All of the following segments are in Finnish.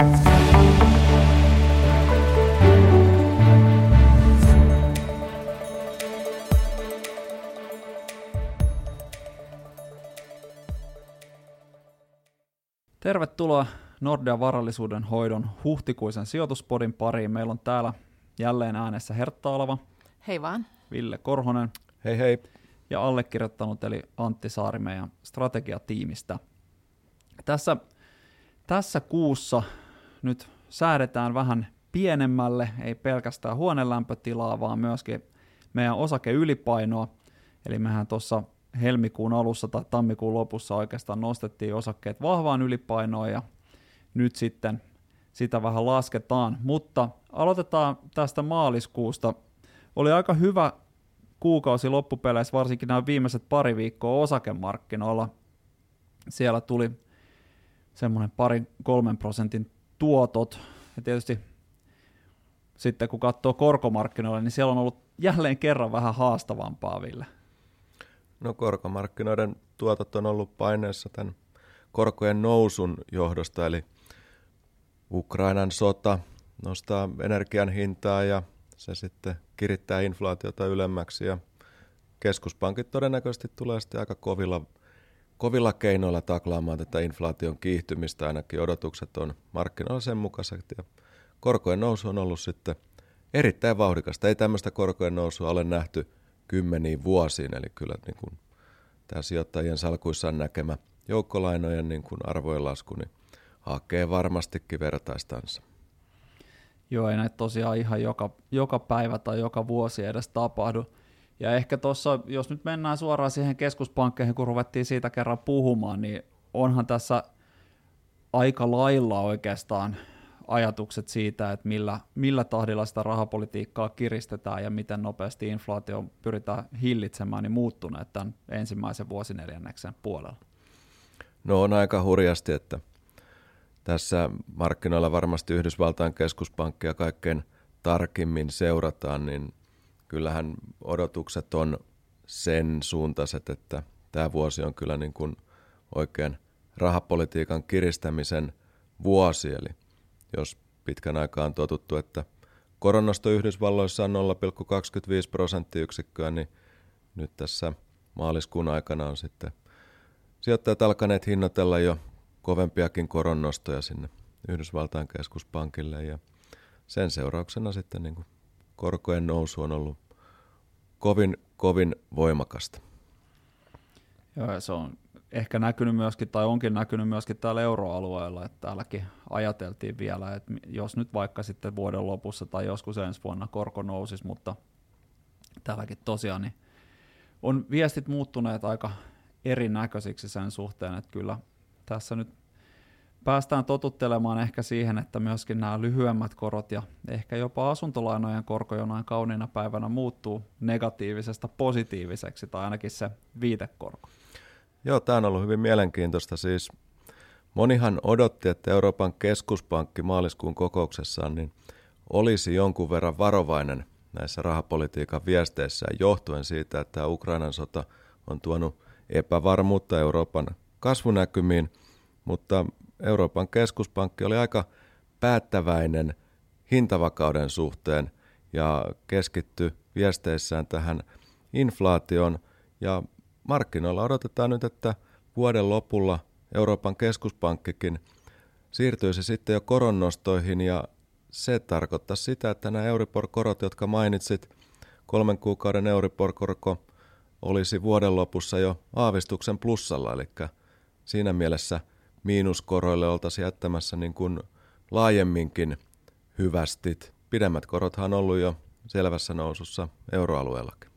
Tervetuloa Nordea varallisuuden hoidon huhtikuisen sijoituspodin pariin. Meillä on täällä jälleen äänessä Hertta Alava. Hei vaan. Ville Korhonen. Hei hei. Ja allekirjoittanut eli Antti Saari meidän strategiatiimistä. Tässä, tässä kuussa nyt säädetään vähän pienemmälle, ei pelkästään huonelämpötilaa, vaan myöskin meidän osakeylipainoa. Eli mehän tuossa helmikuun alussa tai tammikuun lopussa oikeastaan nostettiin osakkeet vahvaan ylipainoon ja nyt sitten sitä vähän lasketaan. Mutta aloitetaan tästä maaliskuusta. Oli aika hyvä kuukausi loppupeleissä, varsinkin nämä viimeiset pari viikkoa osakemarkkinoilla. Siellä tuli semmoinen parin kolmen prosentin tuotot. Ja tietysti sitten kun katsoo korkomarkkinoilla, niin siellä on ollut jälleen kerran vähän haastavampaa, Ville. No korkomarkkinoiden tuotot on ollut paineessa tämän korkojen nousun johdosta, eli Ukrainan sota nostaa energian hintaa ja se sitten kirittää inflaatiota ylemmäksi ja keskuspankit todennäköisesti tulee sitten aika kovilla, kovilla keinoilla taklaamaan tätä inflaation kiihtymistä, ainakin odotukset on markkinoilla sen mukaiset ja korkojen nousu on ollut sitten erittäin vauhdikasta. Ei tämmöistä korkojen nousua ole nähty kymmeniin vuosiin, eli kyllä niin kuin tämä sijoittajien salkuissaan näkemä joukkolainojen niin kuin arvojen lasku niin hakee varmastikin vertaistansa. Joo, ei näitä tosiaan ihan joka, joka päivä tai joka vuosi edes tapahdu. Ja ehkä tuossa, jos nyt mennään suoraan siihen keskuspankkeihin, kun ruvettiin siitä kerran puhumaan, niin onhan tässä aika lailla oikeastaan ajatukset siitä, että millä, millä tahdilla sitä rahapolitiikkaa kiristetään ja miten nopeasti inflaatio pyritään hillitsemään, niin muuttuneet tämän ensimmäisen vuosineljänneksen puolella? No on aika hurjasti, että tässä markkinoilla varmasti Yhdysvaltain keskuspankkia kaikkein tarkimmin seurataan, niin kyllähän odotukset on sen suuntaiset, että tämä vuosi on kyllä niin kuin oikein rahapolitiikan kiristämisen vuosi, eli jos pitkän aikaa on totuttu, että koronnosto Yhdysvalloissa on 0,25 prosenttiyksikköä, niin nyt tässä maaliskuun aikana on sitten sijoittajat alkaneet hinnoitella jo kovempiakin koronnostoja sinne Yhdysvaltain keskuspankille ja sen seurauksena sitten niin kuin korkojen nousu on ollut kovin, kovin voimakasta. Joo, se on ehkä näkynyt myöskin, tai onkin näkynyt myöskin täällä euroalueella, että täälläkin ajateltiin vielä, että jos nyt vaikka sitten vuoden lopussa tai joskus ensi vuonna korko nousisi, mutta täälläkin tosiaan niin on viestit muuttuneet aika erinäköisiksi sen suhteen, että kyllä tässä nyt päästään totuttelemaan ehkä siihen, että myöskin nämä lyhyemmät korot ja ehkä jopa asuntolainojen korko jonain kauniina päivänä muuttuu negatiivisesta positiiviseksi, tai ainakin se viitekorko. Joo, tämä on ollut hyvin mielenkiintoista. Siis monihan odotti, että Euroopan keskuspankki maaliskuun kokouksessaan niin olisi jonkun verran varovainen näissä rahapolitiikan viesteissä johtuen siitä, että Ukrainan sota on tuonut epävarmuutta Euroopan kasvunäkymiin, mutta Euroopan keskuspankki oli aika päättäväinen hintavakauden suhteen ja keskittyi viesteissään tähän inflaation ja markkinoilla odotetaan nyt, että vuoden lopulla Euroopan keskuspankkikin siirtyisi sitten jo koronnostoihin ja se tarkoittaa sitä, että nämä Euribor-korot, jotka mainitsit, kolmen kuukauden Euribor-korko olisi vuoden lopussa jo aavistuksen plussalla, eli siinä mielessä miinuskoroille oltaisiin jättämässä niin kuin laajemminkin hyvästit. Pidemmät korothan on ollut jo selvässä nousussa euroalueellakin.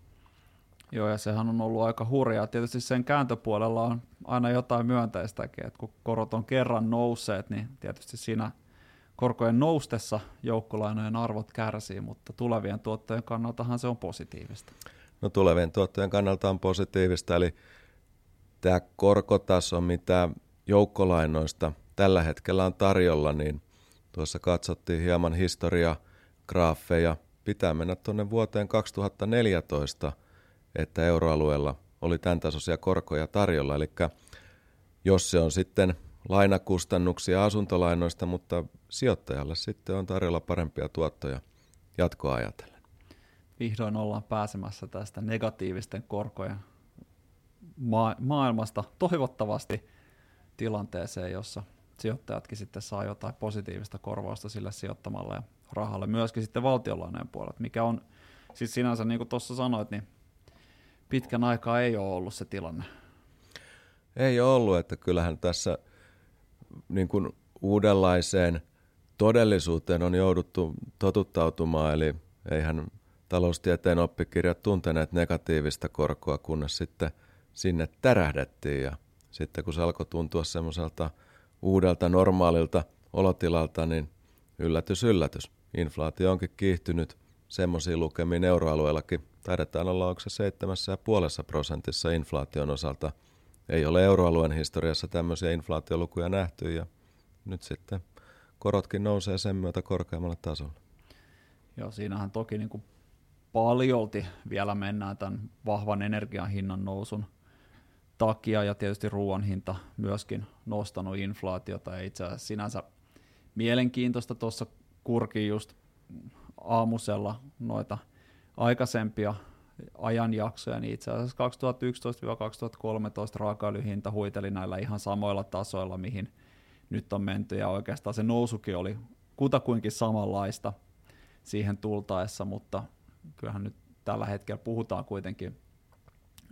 Joo, ja sehän on ollut aika hurjaa. Tietysti sen kääntöpuolella on aina jotain myönteistäkin, että kun korot on kerran nousseet, niin tietysti siinä korkojen noustessa joukkolainojen arvot kärsii, mutta tulevien tuottojen kannaltahan se on positiivista. No tulevien tuottojen kannalta on positiivista, eli tämä korkotaso, mitä joukkolainoista tällä hetkellä on tarjolla, niin tuossa katsottiin hieman historiagraafeja. Pitää mennä tuonne vuoteen 2014 – että euroalueella oli tämän tasoisia korkoja tarjolla. Eli jos se on sitten lainakustannuksia asuntolainoista, mutta sijoittajalle sitten on tarjolla parempia tuottoja jatkoa ajatellen. Vihdoin ollaan pääsemässä tästä negatiivisten korkojen ma- maailmasta toivottavasti tilanteeseen, jossa sijoittajatkin sitten saa jotain positiivista korvausta sille sijoittamalle ja rahalle, myöskin sitten valtionlainojen puolella, mikä on siis sinänsä, niin kuin tuossa sanoit, niin pitkän aikaa ei ole ollut se tilanne. Ei ole ollut, että kyllähän tässä niin kuin uudenlaiseen todellisuuteen on jouduttu totuttautumaan, eli eihän taloustieteen oppikirjat tunteneet negatiivista korkoa, kunnes sitten sinne tärähdettiin ja sitten kun se alkoi tuntua semmoiselta uudelta normaalilta olotilalta, niin yllätys, yllätys. Inflaatio onkin kiihtynyt semmoisiin lukemiin euroalueellakin. Taidetaan olla, onko se 7,5 prosentissa inflaation osalta. Ei ole euroalueen historiassa tämmöisiä inflaatiolukuja nähty ja nyt sitten korotkin nousee sen myötä korkeammalle tasolle. Joo, siinähän toki niin kuin paljolti vielä mennään tämän vahvan energian hinnan nousun takia ja tietysti ruoan hinta myöskin nostanut inflaatiota. Ja itse asiassa sinänsä mielenkiintoista tuossa kurki just aamusella noita aikaisempia ajanjaksoja, niin itse asiassa 2011-2013 raakaöljyhinta huiteli näillä ihan samoilla tasoilla, mihin nyt on menty, ja oikeastaan se nousukin oli kutakuinkin samanlaista siihen tultaessa, mutta kyllähän nyt tällä hetkellä puhutaan kuitenkin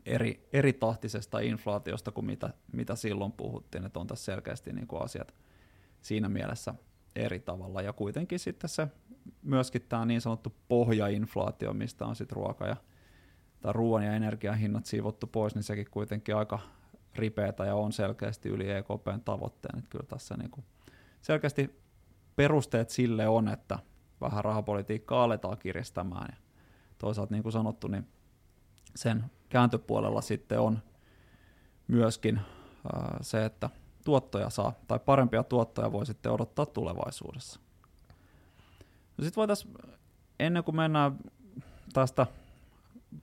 eri, eri tahtisesta inflaatiosta kuin mitä, mitä silloin puhuttiin, että on tässä selkeästi niin kuin asiat siinä mielessä eri tavalla. Ja kuitenkin sitten se myöskin tämä niin sanottu pohjainflaatio, mistä on sitten ruoka ja tai ruoan ja energian hinnat siivottu pois, niin sekin kuitenkin aika ripeätä ja on selkeästi yli EKPn tavoitteen. Että kyllä tässä niin kuin selkeästi perusteet sille on, että vähän rahapolitiikkaa aletaan kiristämään. Ja toisaalta niin kuin sanottu, niin sen kääntöpuolella sitten on myöskin se, että tuottoja saa, tai parempia tuottoja voi sitten odottaa tulevaisuudessa. No sitten voitaisiin, ennen kuin mennään tästä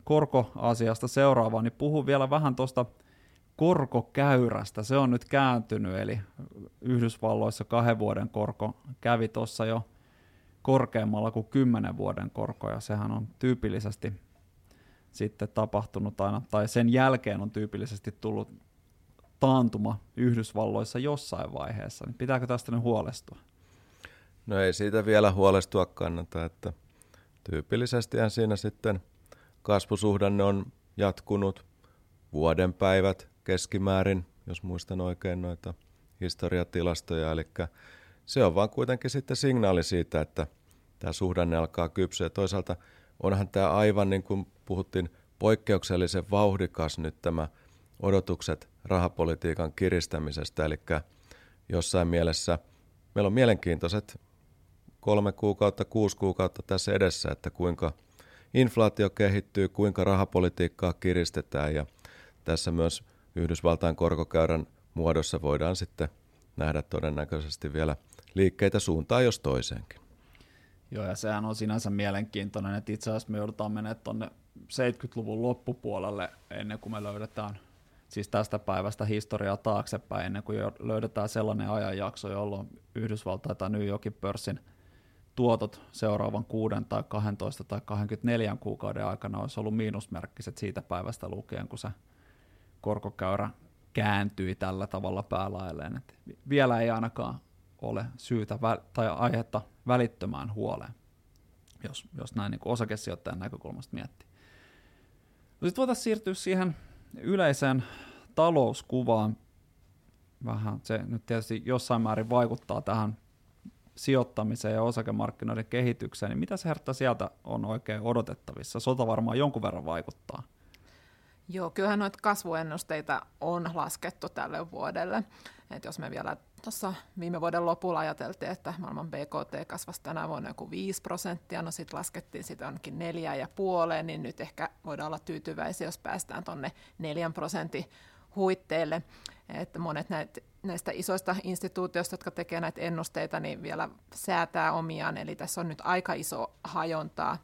korkoasiasta seuraavaan, niin puhun vielä vähän tuosta korkokäyrästä. Se on nyt kääntynyt, eli Yhdysvalloissa kahden vuoden korko kävi tuossa jo korkeammalla kuin kymmenen vuoden korko, ja sehän on tyypillisesti sitten tapahtunut aina, tai sen jälkeen on tyypillisesti tullut taantuma Yhdysvalloissa jossain vaiheessa, niin pitääkö tästä nyt huolestua? No ei siitä vielä huolestua kannata, että tyypillisesti siinä sitten kasvusuhdanne on jatkunut vuoden päivät keskimäärin, jos muistan oikein noita historiatilastoja, eli se on vaan kuitenkin sitten signaali siitä, että tämä suhdanne alkaa kypsyä. Toisaalta onhan tämä aivan niin kuin puhuttiin poikkeuksellisen vauhdikas nyt tämä odotukset rahapolitiikan kiristämisestä, eli jossain mielessä meillä on mielenkiintoiset kolme kuukautta, kuusi kuukautta tässä edessä, että kuinka inflaatio kehittyy, kuinka rahapolitiikkaa kiristetään ja tässä myös Yhdysvaltain korkokäyrän muodossa voidaan sitten nähdä todennäköisesti vielä liikkeitä suuntaan jos toiseenkin. Joo, ja sehän on sinänsä mielenkiintoinen, että itse asiassa me joudutaan menemään tuonne 70-luvun loppupuolelle ennen kuin me löydetään siis tästä päivästä historiaa taaksepäin, ennen kuin löydetään sellainen ajanjakso, jolloin Yhdysvaltain tai New Yorkin pörssin tuotot seuraavan kuuden tai 12 tai 24 kuukauden aikana olisi ollut miinusmerkkiset siitä päivästä lukien, kun se korkokäyrä kääntyi tällä tavalla päälailleen. että vielä ei ainakaan ole syytä vä- tai aihetta välittömään huoleen, jos, jos näin niin osakesijoittajan näkökulmasta miettii. No sitten voitaisiin siirtyä siihen yleiseen talouskuvaan. Vähän se nyt tietysti jossain määrin vaikuttaa tähän sijoittamiseen ja osakemarkkinoiden kehitykseen, niin mitä se hertta sieltä on oikein odotettavissa? Sota varmaan jonkun verran vaikuttaa. Joo, kyllähän noita kasvuennusteita on laskettu tälle vuodelle. Et jos me vielä tuossa viime vuoden lopulla ajateltiin, että maailman BKT kasvaisi tänä vuonna joku 5 prosenttia, no sitten laskettiin sitä onkin neljä ja puoleen, niin nyt ehkä voidaan olla tyytyväisiä, jos päästään tuonne neljän prosentin huitteelle. Että monet näistä isoista instituutioista, jotka tekevät näitä ennusteita, niin vielä säätää omiaan, eli tässä on nyt aika iso hajontaa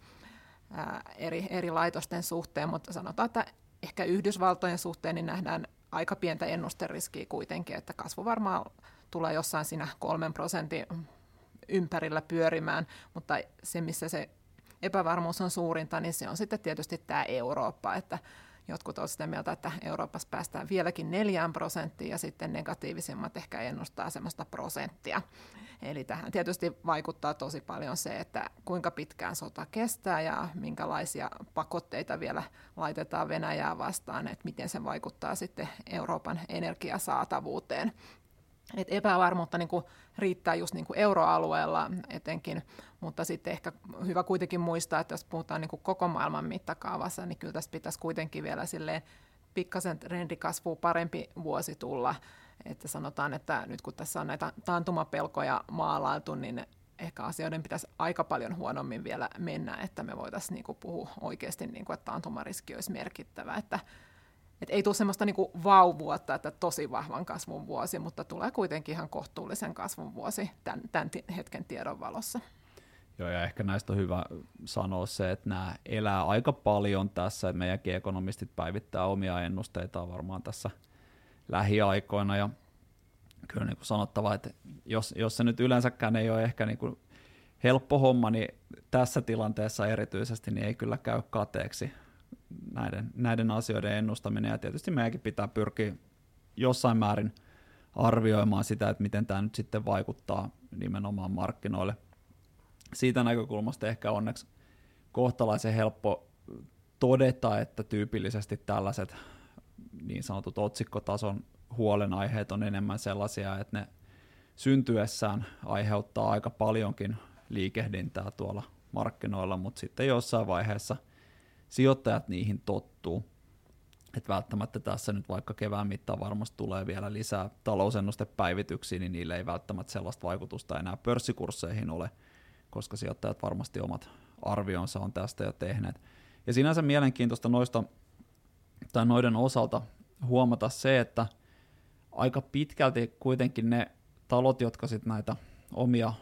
ää, eri, eri laitosten suhteen, mutta sanotaan, että ehkä Yhdysvaltojen suhteen niin nähdään aika pientä ennusteriskiä kuitenkin, että kasvu varmaan tulee jossain siinä kolmen prosentin ympärillä pyörimään, mutta se, missä se epävarmuus on suurinta, niin se on sitten tietysti tämä Eurooppa, että jotkut ovat sitä mieltä, että Euroopassa päästään vieläkin neljään prosenttiin ja sitten negatiivisimmat ehkä ennustaa semmoista prosenttia. Eli tähän tietysti vaikuttaa tosi paljon se, että kuinka pitkään sota kestää ja minkälaisia pakotteita vielä laitetaan Venäjää vastaan, että miten se vaikuttaa sitten Euroopan energiasaatavuuteen. Et epävarmuutta niin kuin riittää just niin kuin euroalueella etenkin, mutta sitten ehkä hyvä kuitenkin muistaa, että jos puhutaan niin kuin koko maailman mittakaavassa, niin kyllä tässä pitäisi kuitenkin vielä silleen pikkasen trendikasvua parempi vuosi tulla. Että sanotaan, että nyt kun tässä on näitä taantumapelkoja maalailtu, niin ehkä asioiden pitäisi aika paljon huonommin vielä mennä, että me voitaisiin niin puhua oikeasti, niin kuin, että taantumariski olisi merkittävä. Että et ei tule semmoista niinku vauvuotta, että tosi vahvan kasvun vuosi, mutta tulee kuitenkin ihan kohtuullisen kasvun vuosi tämän, tämän hetken tiedon valossa. Joo, ja ehkä näistä on hyvä sanoa se, että nämä elää aika paljon tässä, että meidänkin ekonomistit päivittää omia ennusteitaan varmaan tässä lähiaikoina, ja kyllä niin kuin sanottava, että jos, jos se nyt yleensäkään ei ole ehkä niin kuin helppo homma, niin tässä tilanteessa erityisesti niin ei kyllä käy kateeksi näiden, näiden asioiden ennustaminen, ja tietysti meidänkin pitää pyrkiä jossain määrin arvioimaan sitä, että miten tämä nyt sitten vaikuttaa nimenomaan markkinoille. Siitä näkökulmasta ehkä onneksi kohtalaisen helppo todeta, että tyypillisesti tällaiset niin sanotut otsikkotason huolenaiheet on enemmän sellaisia, että ne syntyessään aiheuttaa aika paljonkin liikehdintää tuolla markkinoilla, mutta sitten jossain vaiheessa – sijoittajat niihin tottuu. Että välttämättä tässä nyt vaikka kevään mittaan varmasti tulee vielä lisää talousennustepäivityksiä, niin niille ei välttämättä sellaista vaikutusta enää pörssikursseihin ole, koska sijoittajat varmasti omat arvionsa on tästä jo tehneet. Ja sinänsä mielenkiintoista noista, tai noiden osalta huomata se, että aika pitkälti kuitenkin ne talot, jotka sitten näitä omia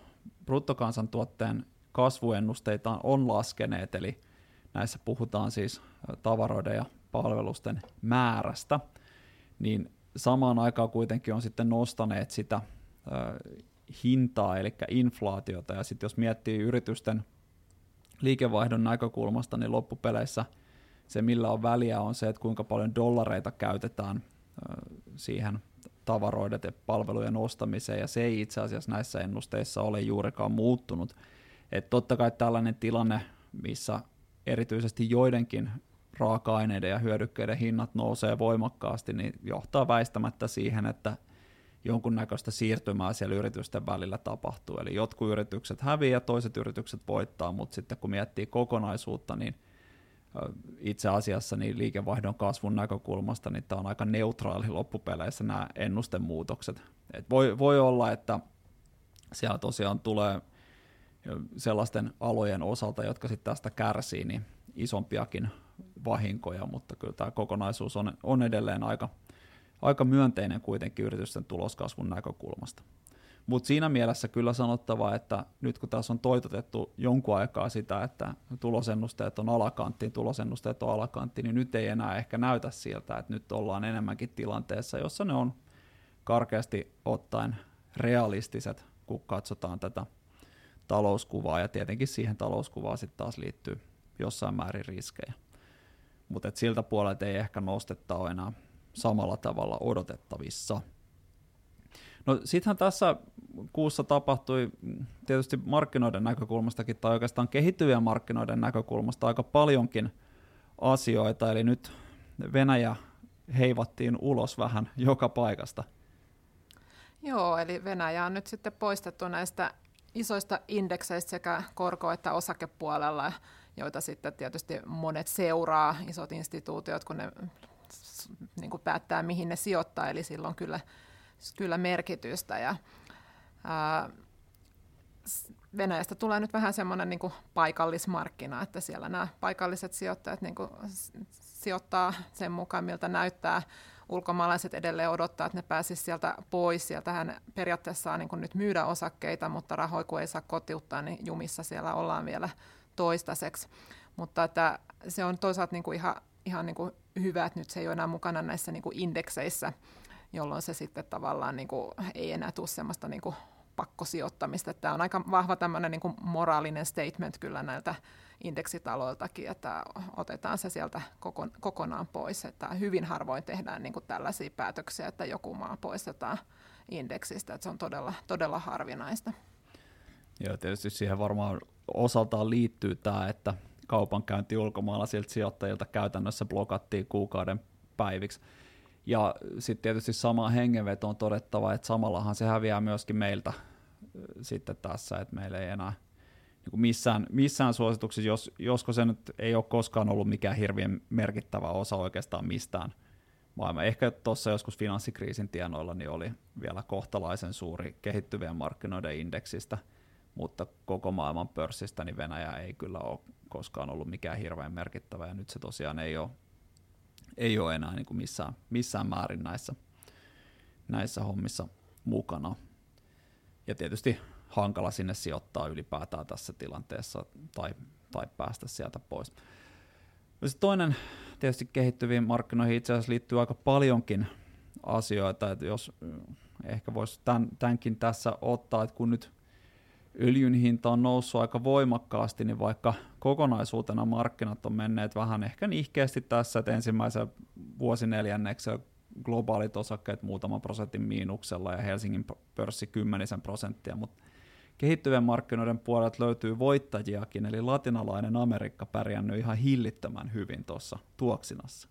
bruttokansantuotteen kasvuennusteitaan on laskeneet, eli näissä puhutaan siis tavaroiden ja palvelusten määrästä, niin samaan aikaan kuitenkin on sitten nostaneet sitä hintaa, eli inflaatiota, ja sitten jos miettii yritysten liikevaihdon näkökulmasta, niin loppupeleissä se, millä on väliä, on se, että kuinka paljon dollareita käytetään siihen tavaroiden ja palvelujen ostamiseen, ja se ei itse asiassa näissä ennusteissa ole juurikaan muuttunut. Et totta kai tällainen tilanne, missä erityisesti joidenkin raaka-aineiden ja hyödykkeiden hinnat nousee voimakkaasti, niin johtaa väistämättä siihen, että jonkunnäköistä siirtymää siellä yritysten välillä tapahtuu. Eli jotkut yritykset häviää toiset yritykset voittaa, mutta sitten kun miettii kokonaisuutta, niin itse asiassa niin liikevaihdon kasvun näkökulmasta niin tämä on aika neutraali loppupeleissä nämä ennustemuutokset. Et voi, voi olla, että siellä tosiaan tulee sellaisten alojen osalta, jotka sitten tästä kärsii, niin isompiakin vahinkoja, mutta kyllä tämä kokonaisuus on, on edelleen aika, aika myönteinen kuitenkin yritysten tuloskasvun näkökulmasta. Mutta siinä mielessä kyllä sanottava, että nyt kun tässä on toitotettu jonkun aikaa sitä, että tulosennusteet on alakanttiin, tulosennusteet on alakanttiin, niin nyt ei enää ehkä näytä siltä, että nyt ollaan enemmänkin tilanteessa, jossa ne on karkeasti ottaen realistiset, kun katsotaan tätä talouskuvaa, ja tietenkin siihen talouskuvaan sitten taas liittyy jossain määrin riskejä. Mutta siltä puolelta ei ehkä nostetta ole enää samalla tavalla odotettavissa. No sittenhän tässä kuussa tapahtui tietysti markkinoiden näkökulmastakin, tai oikeastaan kehittyvien markkinoiden näkökulmasta aika paljonkin asioita, eli nyt Venäjä heivattiin ulos vähän joka paikasta. Joo, eli Venäjä on nyt sitten poistettu näistä isoista indekseistä sekä korko- että osakepuolella, joita sitten tietysti monet seuraa, isot instituutiot, kun ne niin kuin päättää, mihin ne sijoittaa, eli silloin kyllä, kyllä merkitystä. Ja, ää, Venäjästä tulee nyt vähän semmoinen niin kuin paikallismarkkina, että siellä nämä paikalliset sijoittajat niin kuin sijoittaa sen mukaan, miltä näyttää ulkomaalaiset edelleen odottaa, että ne pääsisivät sieltä pois. Sieltähän periaatteessa saa niin nyt myydä osakkeita, mutta rahoja kun ei saa kotiuttaa, niin jumissa siellä ollaan vielä toistaiseksi. Mutta että se on toisaalta niin kuin ihan, ihan niin kuin hyvä, että nyt se ei ole enää mukana näissä niin kuin indekseissä, jolloin se sitten tavallaan niin kuin, ei enää tule semmoista niin kuin pakkosijoittamista. Tämä on aika vahva tämmöinen niin kuin moraalinen statement kyllä näiltä indeksitaloiltakin, että otetaan se sieltä kokonaan pois. Että hyvin harvoin tehdään niin kuin tällaisia päätöksiä, että joku maa poistetaan indeksistä, että se on todella, todella harvinaista. Joo, tietysti siihen varmaan osaltaan liittyy tämä, että kaupankäynti ulkomaalaisilta sijoittajilta käytännössä blokattiin kuukauden päiviksi. Ja sitten tietysti sama hengenveto on todettava, että samallahan se häviää myöskin meiltä sitten tässä, että meillä ei enää niin missään, missään suosituksissa, jos, josko se nyt ei ole koskaan ollut mikään hirveän merkittävä osa oikeastaan mistään maailmaa. Ehkä tuossa joskus finanssikriisin tienoilla niin oli vielä kohtalaisen suuri kehittyvien markkinoiden indeksistä, mutta koko maailman pörssistä niin Venäjä ei kyllä ole koskaan ollut mikään hirveän merkittävä, ja nyt se tosiaan ei ole, ei ole enää niin kuin missään, missään määrin näissä, näissä hommissa mukana. Ja tietysti hankala sinne sijoittaa ylipäätään tässä tilanteessa tai, tai päästä sieltä pois. Ja toinen tietysti kehittyviin markkinoihin itse asiassa liittyy aika paljonkin asioita, että jos ehkä voisi tämän, tämänkin tässä ottaa, että kun nyt öljyn hinta on noussut aika voimakkaasti, niin vaikka kokonaisuutena markkinat on menneet vähän ehkä nihkeästi tässä, että ensimmäisen vuosineljänneksellä globaalit osakkeet muutaman prosentin miinuksella ja Helsingin pörssi kymmenisen prosenttia, mutta kehittyvien markkinoiden puolelta löytyy voittajiakin, eli latinalainen Amerikka pärjännyt ihan hillittömän hyvin tuossa tuoksinassa.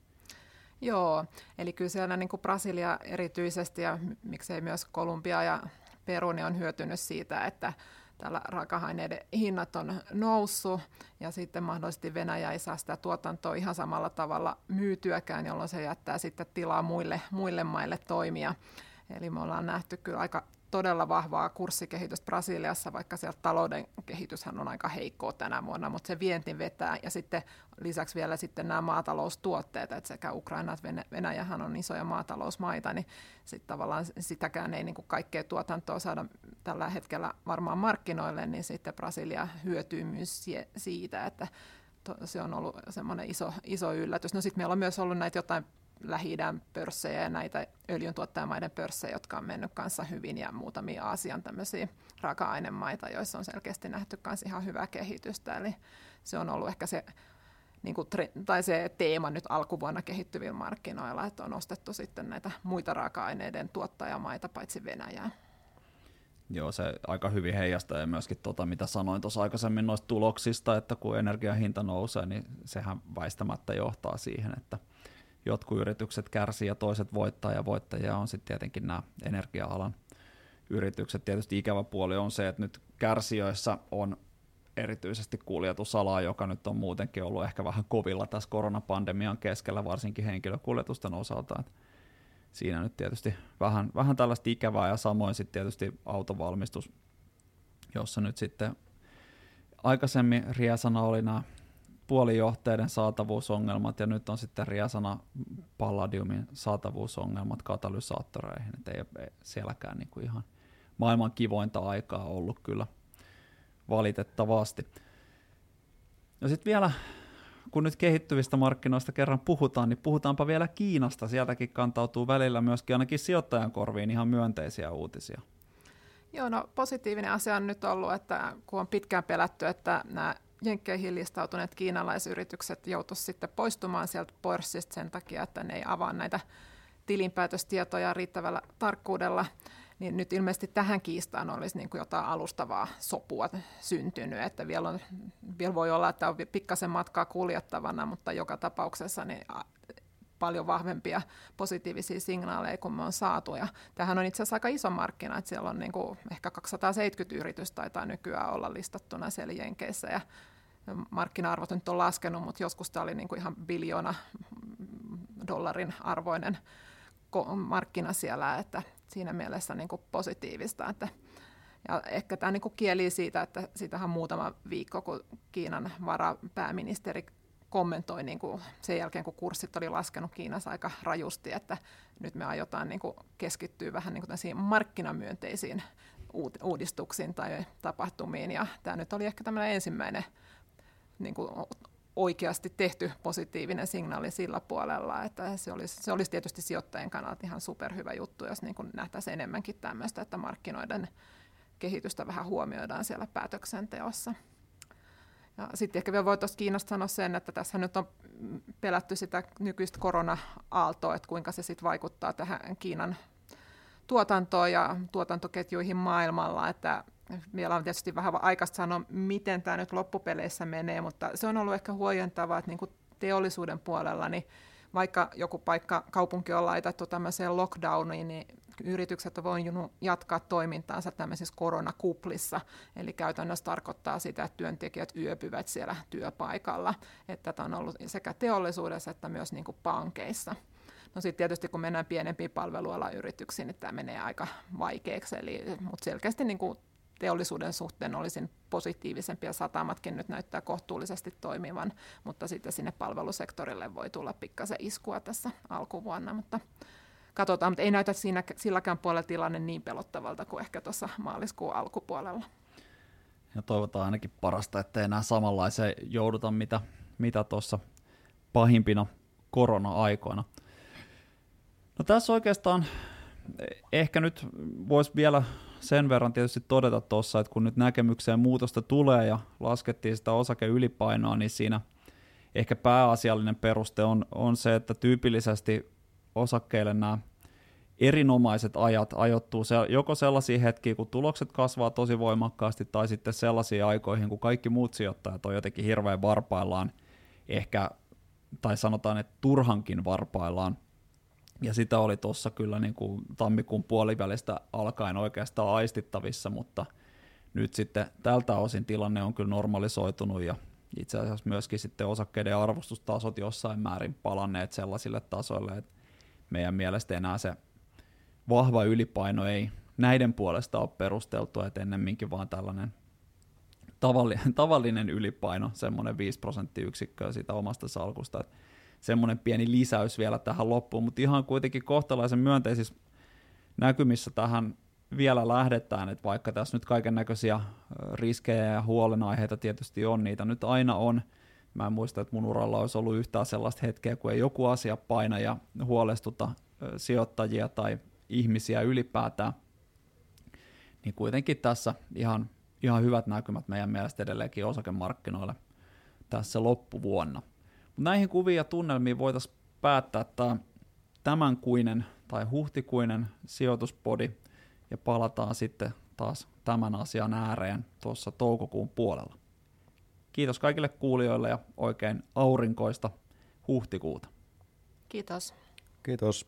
Joo, eli kyllä siellä niin kuin Brasilia erityisesti ja miksei myös Kolumbia ja Peru on hyötynyt siitä, että täällä raaka-aineiden hinnat on noussut ja sitten mahdollisesti Venäjä ei saa sitä tuotantoa ihan samalla tavalla myytyäkään, jolloin se jättää sitten tilaa muille, muille maille toimia. Eli me ollaan nähty kyllä aika todella vahvaa kurssikehitystä Brasiliassa, vaikka sieltä talouden kehityshän on aika heikkoa tänä vuonna, mutta se vienti vetää. Ja sitten lisäksi vielä sitten nämä maataloustuotteet, että sekä Ukraina että Venäjähän on isoja maatalousmaita, niin sitten tavallaan sitäkään ei niin kuin kaikkea tuotantoa saada tällä hetkellä varmaan markkinoille, niin sitten Brasilia hyötyy myös siitä, että se on ollut semmoinen iso, iso yllätys. No sitten meillä on myös ollut näitä jotain lähi pörssejä ja näitä öljyntuottajamaiden pörssejä, jotka on mennyt kanssa hyvin ja muutamia Aasian tämmöisiä raaka-ainemaita, joissa on selkeästi nähty kanssa ihan hyvää kehitystä. Eli se on ollut ehkä se, niin kuin, tai se teema nyt alkuvuonna kehittyvillä markkinoilla, että on ostettu sitten näitä muita raaka-aineiden tuottajamaita paitsi Venäjää. Joo, se aika hyvin heijastaa ja myöskin tota, mitä sanoin tuossa aikaisemmin noista tuloksista, että kun energiahinta nousee, niin sehän väistämättä johtaa siihen, että jotkut yritykset kärsii ja toiset voittaa, ja voittajia on sitten tietenkin nämä energia-alan yritykset. Tietysti ikävä puoli on se, että nyt kärsijöissä on erityisesti kuljetusala, joka nyt on muutenkin ollut ehkä vähän kovilla tässä koronapandemian keskellä, varsinkin henkilökuljetusten osalta. Et siinä nyt tietysti vähän, vähän tällaista ikävää, ja samoin sitten tietysti autovalmistus, jossa nyt sitten aikaisemmin riesana oli nämä puolijohteiden saatavuusongelmat ja nyt on sitten Riasana Palladiumin saatavuusongelmat katalysaattoreihin, että ei ole sielläkään niin kuin ihan maailman kivointa aikaa ollut kyllä valitettavasti. Ja sitten vielä, kun nyt kehittyvistä markkinoista kerran puhutaan, niin puhutaanpa vielä Kiinasta. Sieltäkin kantautuu välillä myöskin ainakin sijoittajan korviin ihan myönteisiä uutisia. Joo, no positiivinen asia on nyt ollut, että kun on pitkään pelätty, että nämä jenkkeihin listautuneet kiinalaisyritykset joutuisivat sitten poistumaan sieltä pörssistä sen takia, että ne ei avaa näitä tilinpäätöstietoja riittävällä tarkkuudella, niin nyt ilmeisesti tähän kiistaan olisi niin kuin jotain alustavaa sopua syntynyt, että vielä, on, vielä voi olla, että on pikkasen matkaa kuljettavana, mutta joka tapauksessa niin paljon vahvempia positiivisia signaaleja kuin me on saatu. Ja tämähän on itse asiassa aika iso markkina, että siellä on niin kuin ehkä 270 yritystä taitaa nykyään olla listattuna siellä Jenkeissä ja markkina-arvot nyt on laskenut, mutta joskus tämä oli niin kuin ihan biljoona dollarin arvoinen markkina siellä, että siinä mielessä niin kuin positiivista. Että, ja ehkä tämä niin kuin kieli siitä, että siitähän muutama viikko, kun Kiinan varapääministeri kommentoi niin kuin sen jälkeen, kun kurssit oli laskenut Kiinassa aika rajusti, että nyt me aiotaan niin kuin keskittyä vähän niin kuin markkinamyönteisiin uudistuksiin tai tapahtumiin. Ja tämä nyt oli ehkä tämmöinen ensimmäinen niin kuin oikeasti tehty positiivinen signaali sillä puolella, että se olisi, se olisi tietysti sijoittajien kannalta ihan superhyvä juttu, jos niin nähtäisiin enemmänkin tämmöistä, että markkinoiden kehitystä vähän huomioidaan siellä päätöksenteossa. Ja sitten ehkä vielä voi tuosta Kiinasta sanoa sen, että tässä nyt on pelätty sitä nykyistä korona-aaltoa, että kuinka se sitten vaikuttaa tähän Kiinan tuotantoon ja tuotantoketjuihin maailmalla, että vielä on tietysti vähän aikaista sanoa, miten tämä nyt loppupeleissä menee, mutta se on ollut ehkä huojentavaa, että niin kuin teollisuuden puolella, niin vaikka joku paikka, kaupunki on laitettu tämmöiseen lockdowniin, niin yritykset on voinut jatkaa toimintaansa tämmöisissä koronakuplissa. Eli käytännössä tarkoittaa sitä, että työntekijät yöpyvät siellä työpaikalla. Että tämä on ollut sekä teollisuudessa että myös niin kuin pankeissa. No sitten tietysti kun mennään pienempiin palvelualayrityksiin, niin tämä menee aika vaikeaksi, eli, mutta selkeästi niin kuin teollisuuden suhteen olisin positiivisempi ja satamatkin nyt näyttää kohtuullisesti toimivan, mutta sitten sinne palvelusektorille voi tulla pikkasen iskua tässä alkuvuonna, mutta katsotaan, mutta ei näytä siinä, silläkään puolella tilanne niin pelottavalta kuin ehkä tuossa maaliskuun alkupuolella. Ja toivotaan ainakin parasta, että enää samanlaiseen jouduta, mitä, mitä tuossa pahimpina korona-aikoina. No tässä oikeastaan ehkä nyt voisi vielä sen verran tietysti todeta tuossa, että kun nyt näkemykseen muutosta tulee ja laskettiin sitä osakeylipainoa, niin siinä ehkä pääasiallinen peruste on, on se, että tyypillisesti osakkeille nämä erinomaiset ajat ajoittuu se, joko sellaisiin hetkiin, kun tulokset kasvaa tosi voimakkaasti, tai sitten sellaisiin aikoihin, kun kaikki muut sijoittajat on jotenkin hirveän varpaillaan, ehkä, tai sanotaan, että turhankin varpaillaan, ja sitä oli tuossa kyllä niin kuin tammikuun puolivälistä alkaen oikeastaan aistittavissa, mutta nyt sitten tältä osin tilanne on kyllä normalisoitunut ja itse asiassa myöskin sitten osakkeiden arvostustasot jossain määrin palanneet sellaisille tasoille, että meidän mielestä enää se vahva ylipaino ei näiden puolesta ole perusteltua, että ennemminkin vaan tällainen tavallinen, tavallinen ylipaino, semmoinen 5 prosenttiyksikköä siitä omasta salkusta, että semmoinen pieni lisäys vielä tähän loppuun, mutta ihan kuitenkin kohtalaisen myönteisissä näkymissä tähän vielä lähdetään, että vaikka tässä nyt kaiken näköisiä riskejä ja huolenaiheita tietysti on, niitä nyt aina on. Mä en muista, että mun uralla olisi ollut yhtään sellaista hetkeä, kun ei joku asia paina ja huolestuta sijoittajia tai ihmisiä ylipäätään. Niin kuitenkin tässä ihan, ihan hyvät näkymät meidän mielestä edelleenkin osakemarkkinoille tässä loppuvuonna. Näihin kuviin ja tunnelmiin voitaisiin päättää tämä tämänkuinen tai huhtikuinen sijoituspodi ja palataan sitten taas tämän asian ääreen tuossa toukokuun puolella. Kiitos kaikille kuulijoille ja oikein aurinkoista huhtikuuta. Kiitos. Kiitos.